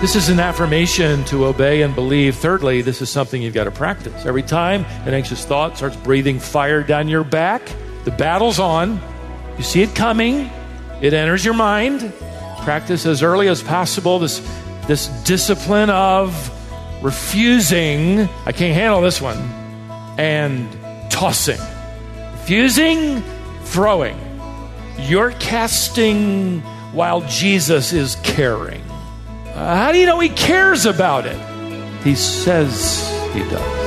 This is an affirmation to obey and believe. Thirdly, this is something you've got to practice. Every time an anxious thought starts breathing fire down your back, the battle's on. You see it coming, it enters your mind. Practice as early as possible this, this discipline of refusing, I can't handle this one, and tossing. Refusing, throwing. You're casting while Jesus is caring. Uh, how do you know he cares about it? He says he does.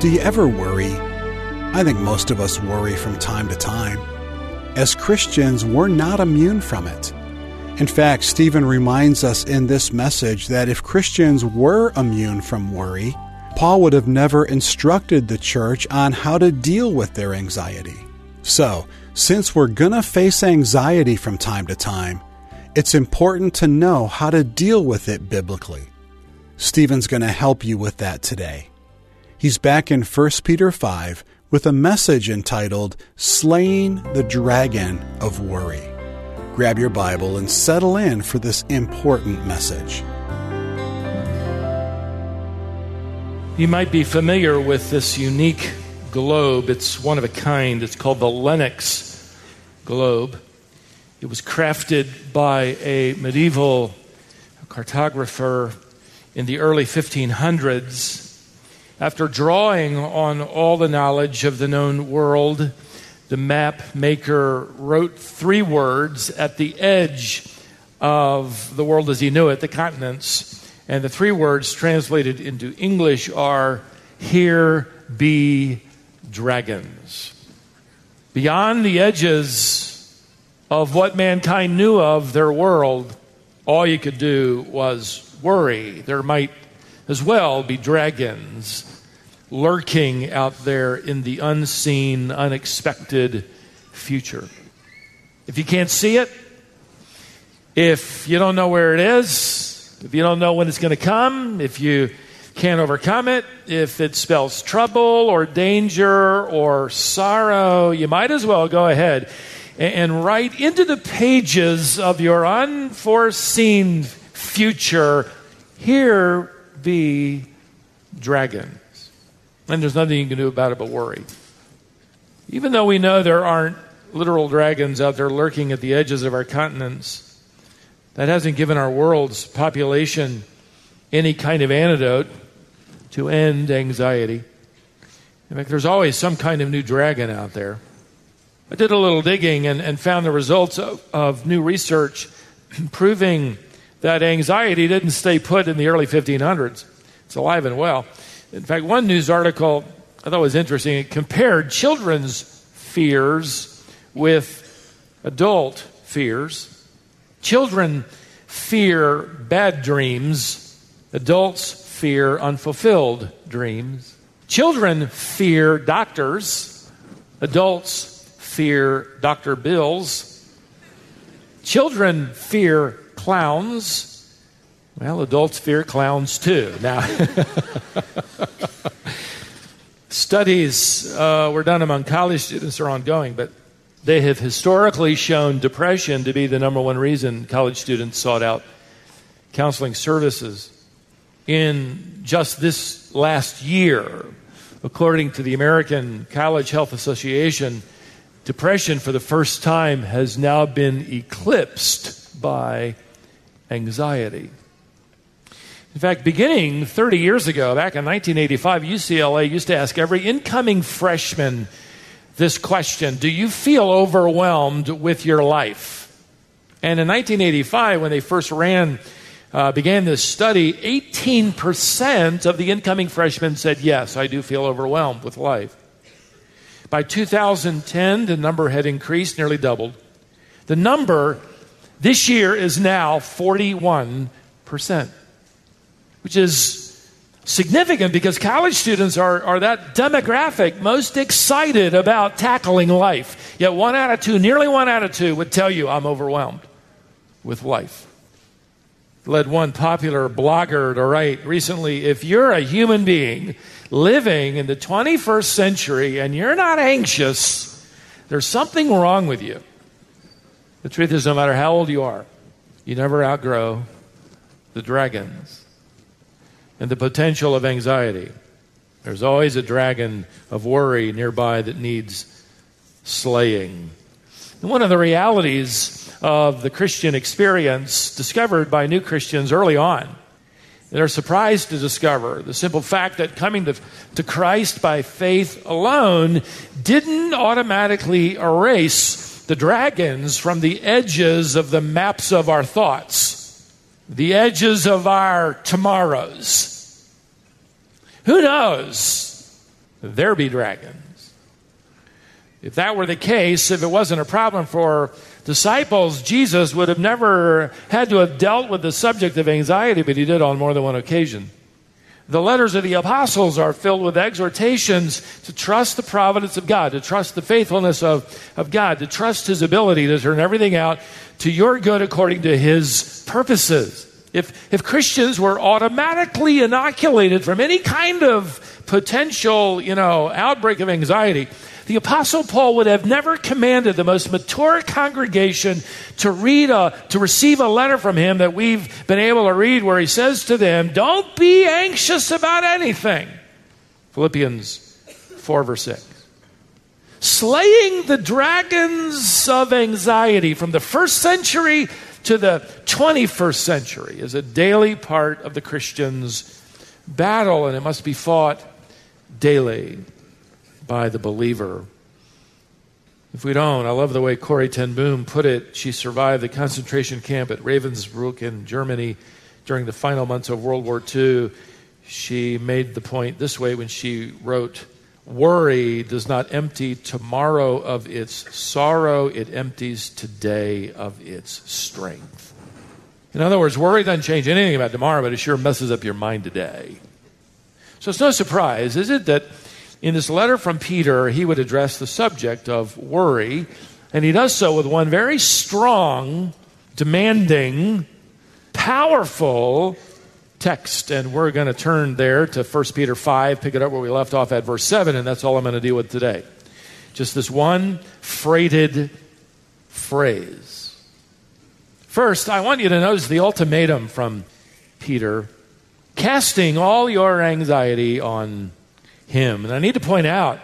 Do you ever worry? I think most of us worry from time to time. As Christians, we're not immune from it. In fact, Stephen reminds us in this message that if Christians were immune from worry, Paul would have never instructed the church on how to deal with their anxiety. So, since we're going to face anxiety from time to time, it's important to know how to deal with it biblically. Stephen's going to help you with that today. He's back in 1 Peter 5 with a message entitled Slaying the Dragon of Worry. Grab your Bible and settle in for this important message. You might be familiar with this unique globe. It's one of a kind. It's called the Lenox globe. It was crafted by a medieval cartographer in the early 1500s. After drawing on all the knowledge of the known world, the map maker wrote three words at the edge of the world as he knew it, the continents. And the three words translated into English are Here be dragons. Beyond the edges of what mankind knew of their world, all you could do was worry. There might as well be dragons lurking out there in the unseen, unexpected future. If you can't see it, if you don't know where it is, if you don't know when it's going to come, if you can't overcome it, if it spells trouble or danger or sorrow, you might as well go ahead and write into the pages of your unforeseen future, here be dragon. And there's nothing you can do about it but worry. Even though we know there aren't literal dragons out there lurking at the edges of our continents, that hasn't given our world's population any kind of antidote to end anxiety. In fact, there's always some kind of new dragon out there. I did a little digging and, and found the results of, of new research proving that anxiety didn't stay put in the early 1500s. It's alive and well. In fact, one news article I thought was interesting. It compared children's fears with adult fears. Children fear bad dreams, adults fear unfulfilled dreams. Children fear doctors, adults fear doctor bills. Children fear clowns, well, adults fear clowns too. Now, studies uh, were done among college students are ongoing, but they have historically shown depression to be the number one reason college students sought out counseling services. In just this last year, according to the American College Health Association, depression for the first time has now been eclipsed by anxiety. In fact, beginning 30 years ago, back in 1985, UCLA used to ask every incoming freshman this question Do you feel overwhelmed with your life? And in 1985, when they first ran, uh, began this study, 18% of the incoming freshmen said, Yes, I do feel overwhelmed with life. By 2010, the number had increased, nearly doubled. The number this year is now 41% which is significant because college students are, are that demographic most excited about tackling life. Yet one out of two, nearly one out of two, would tell you, I'm overwhelmed with life. led one popular blogger to write recently if you're a human being living in the 21st century and you're not anxious, there's something wrong with you. The truth is, no matter how old you are, you never outgrow the dragons and the potential of anxiety. There's always a dragon of worry nearby that needs slaying. And one of the realities of the Christian experience discovered by new Christians early on. They're surprised to discover the simple fact that coming to, to Christ by faith alone didn't automatically erase the dragons from the edges of the maps of our thoughts, the edges of our tomorrows. Who knows? There be dragons. If that were the case, if it wasn't a problem for disciples, Jesus would have never had to have dealt with the subject of anxiety, but he did on more than one occasion. The letters of the apostles are filled with exhortations to trust the providence of God, to trust the faithfulness of, of God, to trust his ability to turn everything out to your good according to his purposes. If, if Christians were automatically inoculated from any kind of potential, you know, outbreak of anxiety, the Apostle Paul would have never commanded the most mature congregation to read a, to receive a letter from him that we've been able to read where he says to them, Don't be anxious about anything. Philippians 4, verse 6. Slaying the dragons of anxiety from the first century to the 21st century is a daily part of the Christian's battle, and it must be fought daily by the believer. If we don't, I love the way Corrie ten Boom put it. She survived the concentration camp at Ravensbrück in Germany during the final months of World War II. She made the point this way when she wrote, Worry does not empty tomorrow of its sorrow, it empties today of its strength. In other words, worry doesn't change anything about tomorrow, but it sure messes up your mind today. So it's no surprise, is it, that in this letter from Peter, he would address the subject of worry, and he does so with one very strong, demanding, powerful text. And we're going to turn there to 1 Peter 5, pick it up where we left off at verse 7, and that's all I'm going to deal with today. Just this one freighted phrase. First, I want you to notice the ultimatum from Peter casting all your anxiety on him. And I need to point out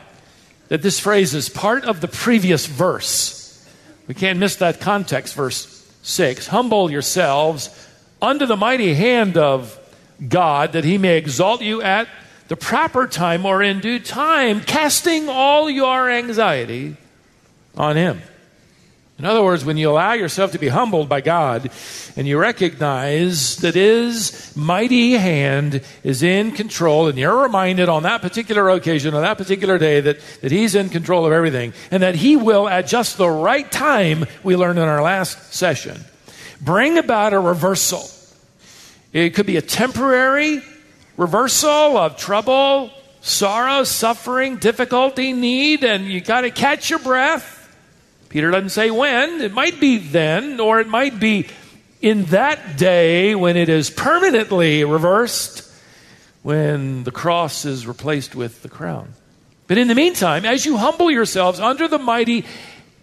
that this phrase is part of the previous verse. We can't miss that context, verse 6. Humble yourselves under the mighty hand of God, that he may exalt you at the proper time or in due time, casting all your anxiety on him. In other words, when you allow yourself to be humbled by God and you recognize that His mighty hand is in control, and you're reminded on that particular occasion, on that particular day, that, that He's in control of everything, and that He will, at just the right time, we learned in our last session, bring about a reversal. It could be a temporary reversal of trouble, sorrow, suffering, difficulty, need, and you got to catch your breath Peter doesn't say when. It might be then, or it might be in that day when it is permanently reversed, when the cross is replaced with the crown. But in the meantime, as you humble yourselves under the mighty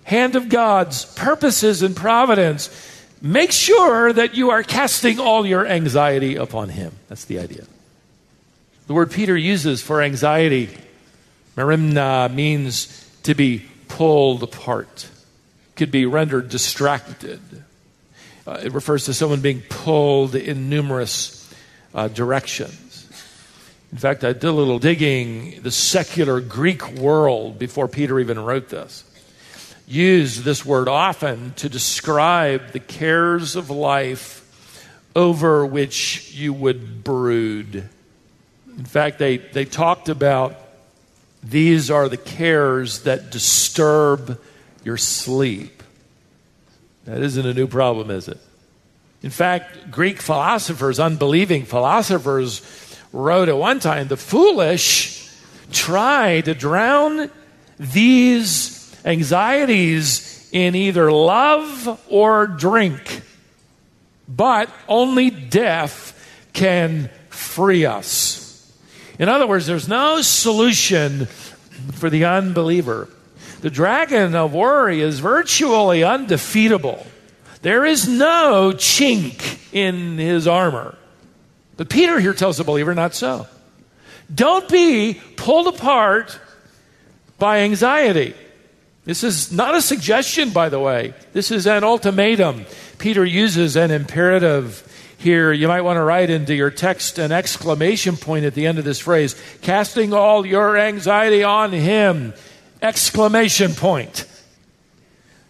hand of God's purposes and providence, make sure that you are casting all your anxiety upon Him. That's the idea. The word Peter uses for anxiety, merimna, means to be pulled apart could be rendered distracted. Uh, it refers to someone being pulled in numerous uh, directions. In fact, I did a little digging. The secular Greek world, before Peter even wrote this, used this word often to describe the cares of life over which you would brood. In fact, they, they talked about these are the cares that disturb your sleep. That isn't a new problem, is it? In fact, Greek philosophers, unbelieving philosophers, wrote at one time the foolish try to drown these anxieties in either love or drink. but only death can free us. In other words, there's no solution for the unbeliever. The dragon of worry is virtually undefeatable. There is no chink in his armor. But Peter here tells the believer not so. Don't be pulled apart by anxiety. This is not a suggestion, by the way. This is an ultimatum. Peter uses an imperative here. You might want to write into your text an exclamation point at the end of this phrase casting all your anxiety on him. Exclamation point.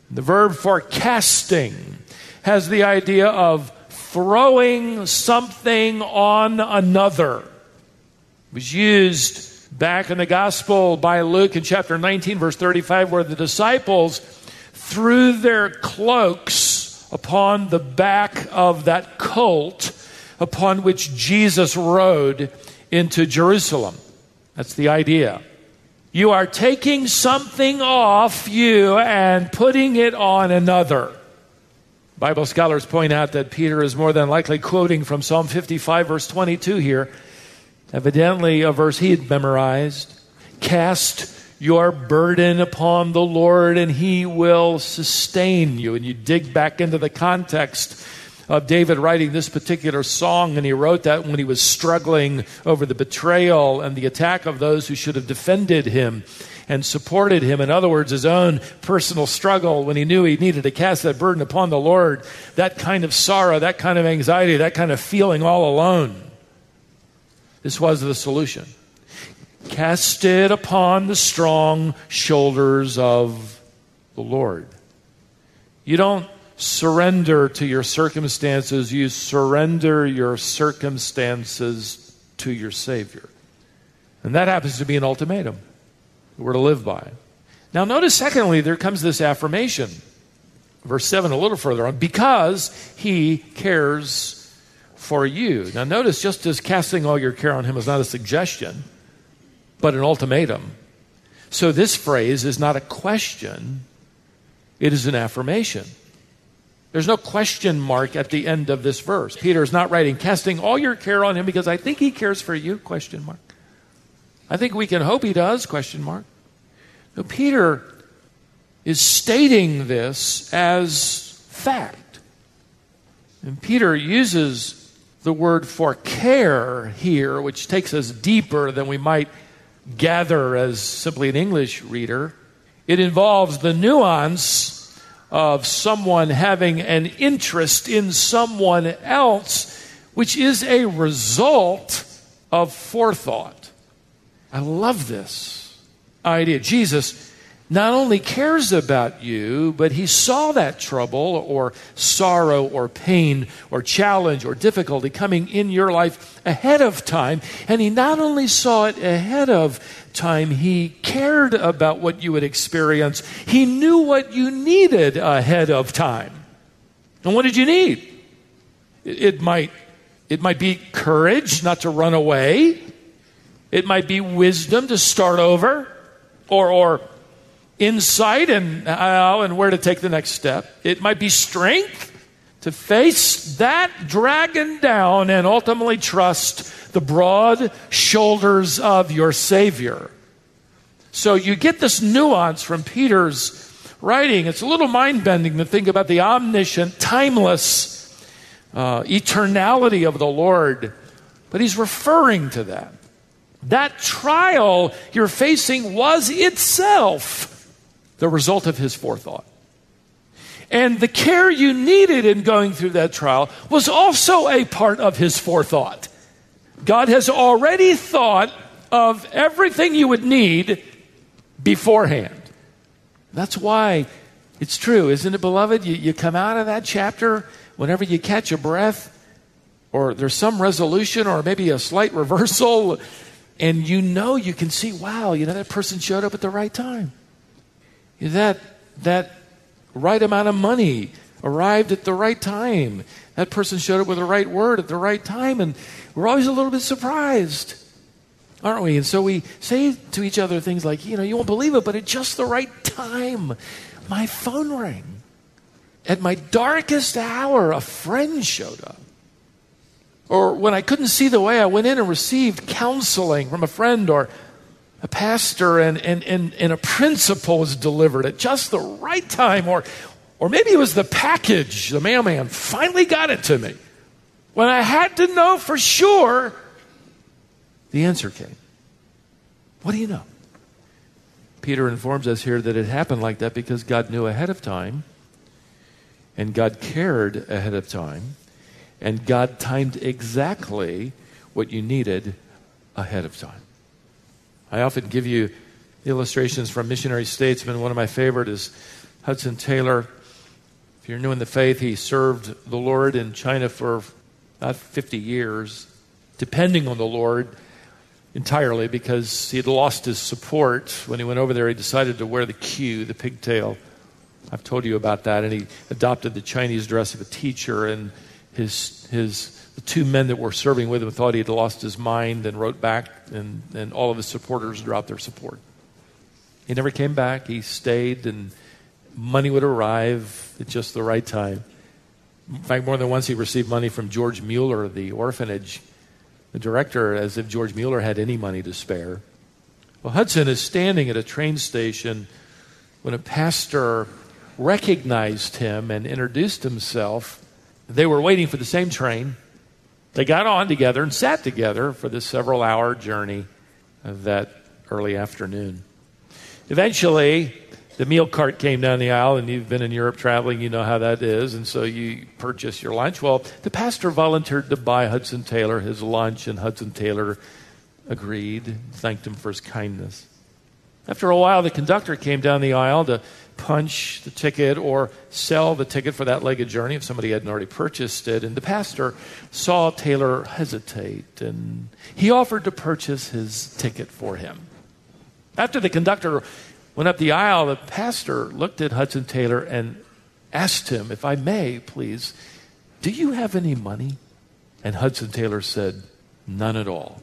The verb for casting has the idea of throwing something on another. It was used back in the gospel by Luke in chapter 19, verse 35, where the disciples threw their cloaks upon the back of that colt upon which Jesus rode into Jerusalem. That's the idea. You are taking something off you and putting it on another. Bible scholars point out that Peter is more than likely quoting from Psalm 55, verse 22 here, evidently a verse he had memorized. Cast your burden upon the Lord, and he will sustain you. And you dig back into the context of David writing this particular song, and he wrote that when he was struggling over the betrayal and the attack of those who should have defended him and supported him. In other words, his own personal struggle when he knew he needed to cast that burden upon the Lord, that kind of sorrow, that kind of anxiety, that kind of feeling all alone. This was the solution. Cast it upon the strong shoulders of the Lord. You don't surrender to your circumstances, you surrender your circumstances to your Savior. And that happens to be an ultimatum we're to live by. Now, notice, secondly, there comes this affirmation. Verse 7, a little further on, because he cares for you. Now, notice, just as casting all your care on him is not a suggestion, but an ultimatum. So, this phrase is not a question, it is an affirmation. There's no question mark at the end of this verse. Peter is not writing, casting all your care on him because I think he cares for you, question mark. I think we can hope he does, question mark. No, Peter is stating this as fact. And Peter uses the word for care here, which takes us deeper than we might gather as simply an English reader. It involves the nuance of someone having an interest in someone else, which is a result of forethought. I love this idea. Jesus not only cares about you, but he saw that trouble or sorrow or pain or challenge or difficulty coming in your life ahead of time. And he not only saw it ahead of time, he cared about what you would experience. He knew what you needed ahead of time. And what did you need? It, might, it might be courage not to run away. It might be wisdom to start over or, or insight and how and where to take the next step. It might be strength to face that dragon down and ultimately trust the broad shoulders of your Savior. So you get this nuance from Peter's writing. It's a little mind bending to think about the omniscient, timeless uh, eternality of the Lord, but he's referring to that. That trial you're facing was itself the result of his forethought. And the care you needed in going through that trial was also a part of his forethought. God has already thought of everything you would need beforehand. That's why it's true, isn't it, beloved? You, you come out of that chapter whenever you catch a breath, or there's some resolution, or maybe a slight reversal, and you know you can see, wow, you know, that person showed up at the right time. That, that right amount of money arrived at the right time. That person showed up with the right word at the right time, and we're always a little bit surprised, aren't we? And so we say to each other things like, you know, you won't believe it, but at just the right time, my phone rang. at my darkest hour, a friend showed up. Or when I couldn't see the way, I went in and received counseling from a friend or a pastor, and, and, and, and a principle was delivered at just the right time. Or, or maybe it was the package, the mailman finally got it to me. When I had to know for sure, the answer came. What do you know? Peter informs us here that it happened like that because God knew ahead of time, and God cared ahead of time, and God timed exactly what you needed ahead of time. I often give you illustrations from missionary statesmen. One of my favorite is Hudson Taylor. If you're new in the faith, he served the Lord in China for about 50 years, depending on the Lord entirely because he had lost his support. When he went over there, he decided to wear the queue, the pigtail. I've told you about that. And he adopted the Chinese dress of a teacher. And his, his, the two men that were serving with him thought he had lost his mind and wrote back, and, and all of his supporters dropped their support. He never came back. He stayed, and money would arrive at just the right time. In fact, more than once he received money from George Mueller, the orphanage the director, as if George Mueller had any money to spare. Well, Hudson is standing at a train station when a pastor recognized him and introduced himself. They were waiting for the same train. They got on together and sat together for the several hour journey of that early afternoon. Eventually, the meal cart came down the aisle, and you've been in Europe traveling, you know how that is, and so you purchase your lunch. Well, the pastor volunteered to buy Hudson Taylor his lunch, and Hudson Taylor agreed, thanked him for his kindness. After a while, the conductor came down the aisle to punch the ticket or sell the ticket for that leg of journey if somebody hadn't already purchased it. And the pastor saw Taylor hesitate, and he offered to purchase his ticket for him. After the conductor went up the aisle, the pastor looked at Hudson Taylor and asked him, If I may, please, do you have any money? And Hudson Taylor said, None at all.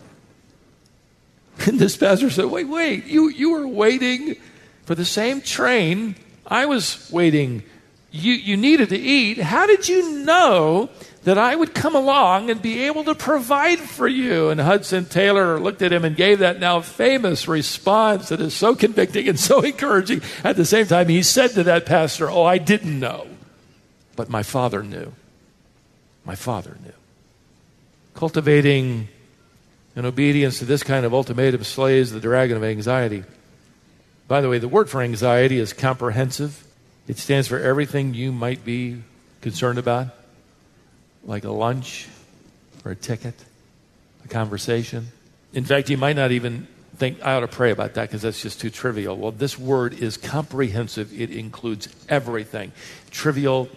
And this pastor said, Wait, wait, you, you were waiting for the same train I was waiting. You, you needed to eat. How did you know that I would come along and be able to provide for you. And Hudson Taylor looked at him and gave that now famous response that is so convicting and so encouraging. At the same time, he said to that pastor, Oh, I didn't know, but my father knew. My father knew. Cultivating an obedience to this kind of ultimatum slays the dragon of anxiety. By the way, the word for anxiety is comprehensive. It stands for everything you might be concerned about like a lunch or a ticket, a conversation. In fact, you might not even think, I ought to pray about that because that's just too trivial. Well, this word is comprehensive, it includes everything trivial,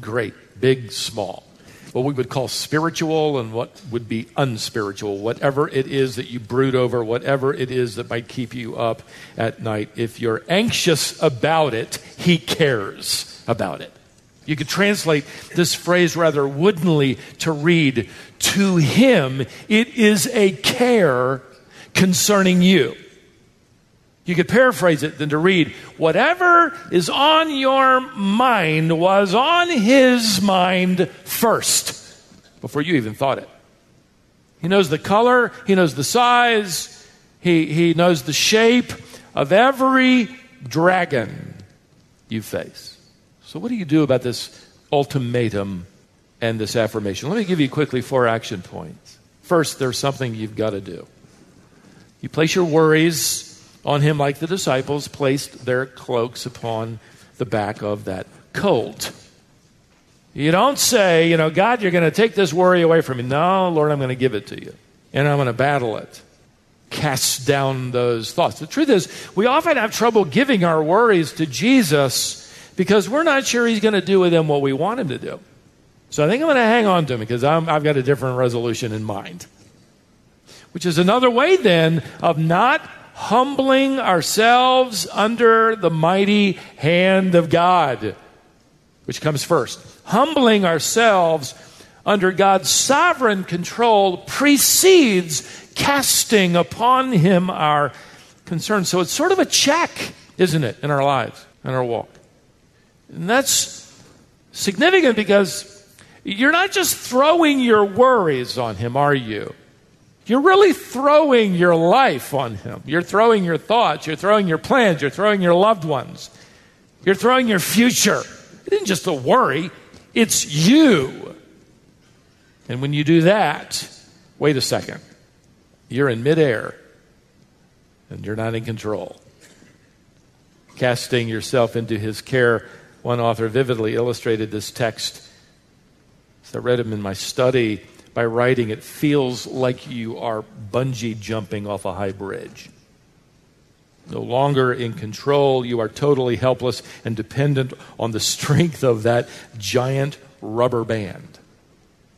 great, big, small. What we would call spiritual and what would be unspiritual, whatever it is that you brood over, whatever it is that might keep you up at night. If you're anxious about it, He cares about it. You could translate this phrase rather woodenly to read, To him it is a care concerning you. You could paraphrase it than to read, Whatever is on your mind was on his mind first, before you even thought it. He knows the color, he knows the size, he, he knows the shape of every dragon you face. So, what do you do about this ultimatum and this affirmation? Let me give you quickly four action points. First, there's something you've got to do. You place your worries on him like the disciples placed their cloaks upon the back of that colt. You don't say, you know, God, you're going to take this worry away from me. No, Lord, I'm going to give it to you. And I'm going to battle it. Cast down those thoughts. The truth is, we often have trouble giving our worries to Jesus because we're not sure he's going to do with them what we want him to do. So I think I'm going to hang on to him because i have got a different resolution in mind. Which is another way then of not humbling ourselves under the mighty hand of God, which comes first. Humbling ourselves under God's sovereign control precedes casting upon Him our concerns. So it's sort of a check, isn't it, in our lives, in our walk. And that's Significant because you're not just throwing your worries on him, are you? You're really throwing your life on him. You're throwing your thoughts, you're throwing your plans, you're throwing your loved ones, you're throwing your future. It isn't just a worry, it's you. And when you do that, wait a second, you're in midair and you're not in control. Casting yourself into his care, one author vividly illustrated this text as I read him in my study by writing, it feels like you are bungee jumping off a high bridge. No longer in control, you are totally helpless and dependent on the strength of that giant rubber band,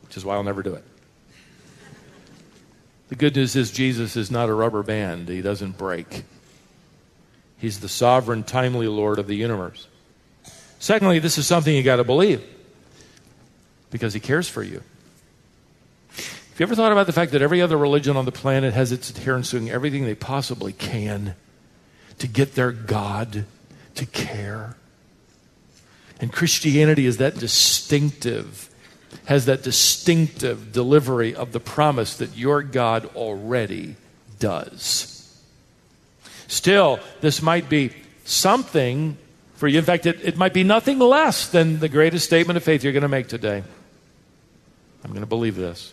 which is why I'll never do it. The good news is Jesus is not a rubber band, he doesn't break. He's the sovereign, timely Lord of the universe. Secondly, this is something you got to believe because he cares for you. Have you ever thought about the fact that every other religion on the planet has its adherents doing everything they possibly can to get their God to care? And Christianity is that distinctive, has that distinctive delivery of the promise that your God already does. Still, this might be something for you. In fact, it, it might be nothing less than the greatest statement of faith you're going to make today. I'm going to believe this.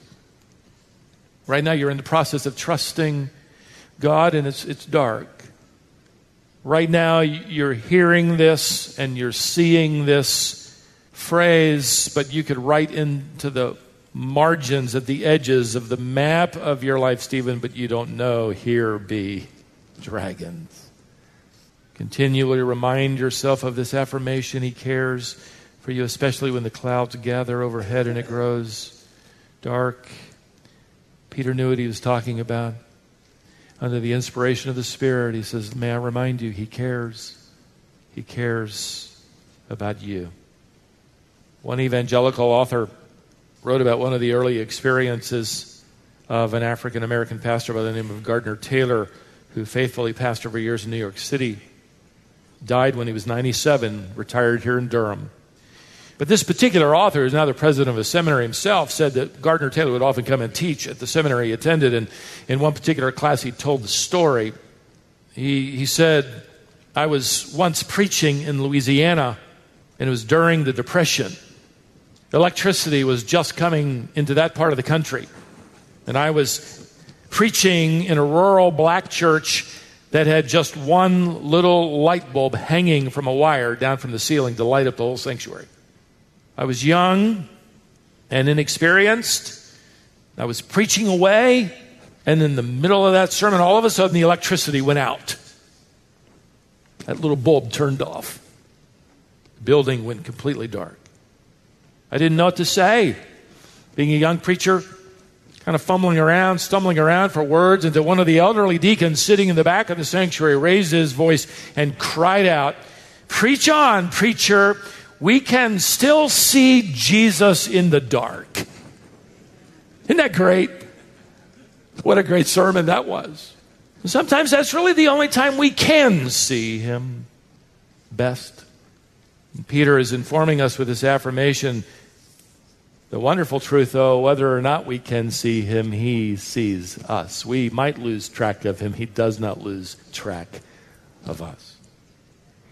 Right now, you're in the process of trusting God, and it's, it's dark. Right now, you're hearing this and you're seeing this phrase, but you could write into the margins at the edges of the map of your life, Stephen, but you don't know. Here be dragons. Continually remind yourself of this affirmation. He cares for you, especially when the clouds gather overhead and it grows dark. Peter knew what he was talking about. Under the inspiration of the Spirit, he says, May I remind you, he cares. He cares about you. One evangelical author wrote about one of the early experiences of an African American pastor by the name of Gardner Taylor, who faithfully pastored for years in New York City. Died when he was 97, retired here in Durham. But this particular author, who's now the president of a seminary himself, said that Gardner Taylor would often come and teach at the seminary he attended. And in one particular class, he told the story. He, he said, I was once preaching in Louisiana, and it was during the Depression. Electricity was just coming into that part of the country. And I was preaching in a rural black church that had just one little light bulb hanging from a wire down from the ceiling to light up the whole sanctuary. I was young and inexperienced. I was preaching away, and in the middle of that sermon, all of a sudden the electricity went out. That little bulb turned off. The building went completely dark. I didn't know what to say. Being a young preacher, kind of fumbling around, stumbling around for words, until one of the elderly deacons sitting in the back of the sanctuary raised his voice and cried out, Preach on, preacher we can still see Jesus in the dark. Isn't that great? What a great sermon that was. sometimes that's really the only time we can see him best. And Peter is informing us with this affirmation. The wonderful truth, though, whether or not we can see him, he sees us. We might lose track of him, he does not lose track of us.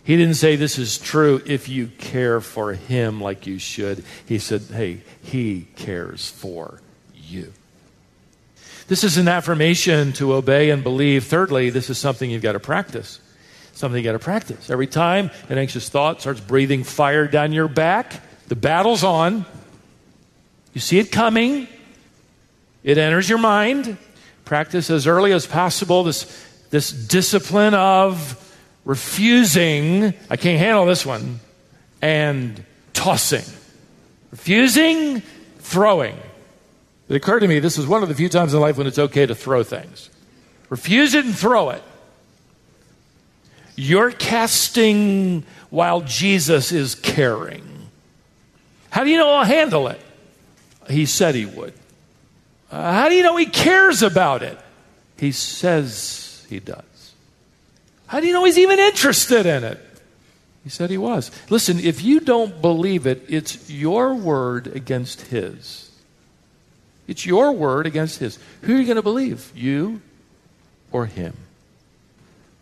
He didn't say this is true if you care for him like you should. He said, hey, he cares for you. This is an affirmation to obey and believe. Thirdly, this is something you've got to practice. Something you've got to practice. Every time an anxious thought starts breathing fire down your back, the battle's on. You see it coming, it enters your mind. Practice as early as possible this, this discipline of refusing, I can't handle this one, and tossing. Refusing, throwing. It occurred to me this is one of the few times in life when it's okay to throw things. Refuse it and throw it. You're casting while Jesus is caring. How do you know I'll handle it? He said he would. Uh, how do you know he cares about it? He says he does. How do you know he's even interested in it? He said he was. Listen, if you don't believe it, it's your word against his. It's your word against his. Who are you going to believe? You or him?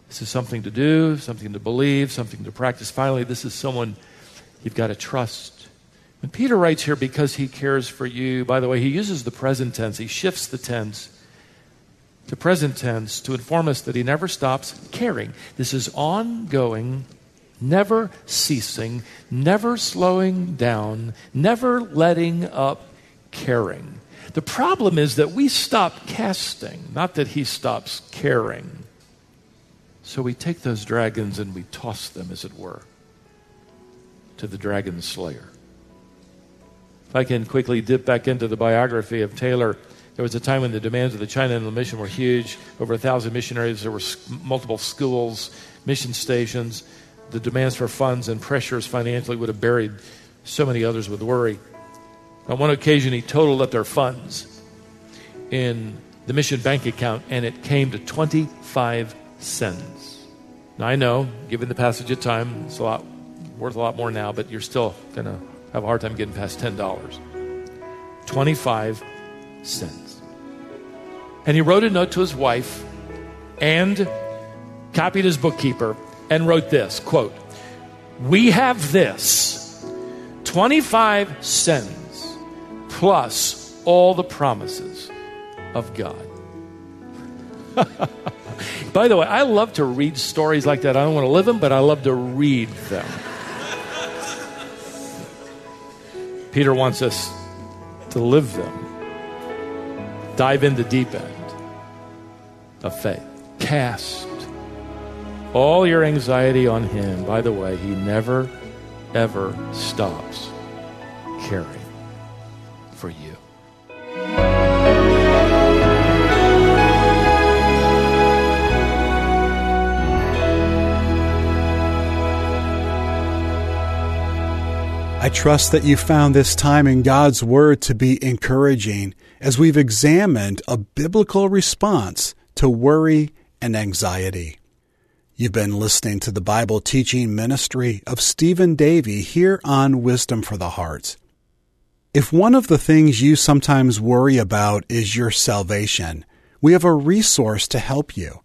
This is something to do, something to believe, something to practice. Finally, this is someone you've got to trust. When Peter writes here, because he cares for you, by the way, he uses the present tense, he shifts the tense to present tense to inform us that he never stops caring. This is ongoing, never ceasing, never slowing down, never letting up caring. The problem is that we stop casting, not that he stops caring. So we take those dragons and we toss them, as it were, to the dragon slayer. If I can quickly dip back into the biography of Taylor, there was a time when the demands of the China Inland Mission were huge. Over a thousand missionaries, there were multiple schools, mission stations. The demands for funds and pressures financially would have buried so many others with worry. On one occasion, he totaled up their funds in the mission bank account, and it came to 25 cents. Now, I know, given the passage of time, it's a lot worth a lot more now, but you're still going to have a hard time getting past $10. 25 cents. And he wrote a note to his wife and copied his bookkeeper and wrote this quote, We have this 25 cents plus all the promises of God. By the way, I love to read stories like that. I don't want to live them, but I love to read them. Peter wants us to live them. Dive in the deep end of faith. Cast all your anxiety on Him. By the way, He never, ever stops caring for you. I trust that you found this time in God's Word to be encouraging as we've examined a biblical response to worry and anxiety. You've been listening to the Bible teaching ministry of Stephen Davey here on Wisdom for the Heart. If one of the things you sometimes worry about is your salvation, we have a resource to help you.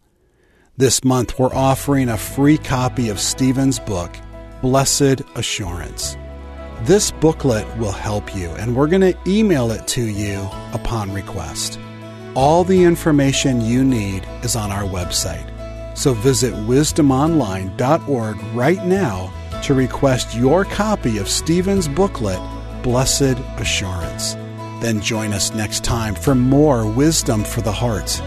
This month, we're offering a free copy of Stephen's book, Blessed Assurance. This booklet will help you, and we're going to email it to you upon request. All the information you need is on our website. So visit wisdomonline.org right now to request your copy of Stephen's booklet, Blessed Assurance. Then join us next time for more Wisdom for the Heart.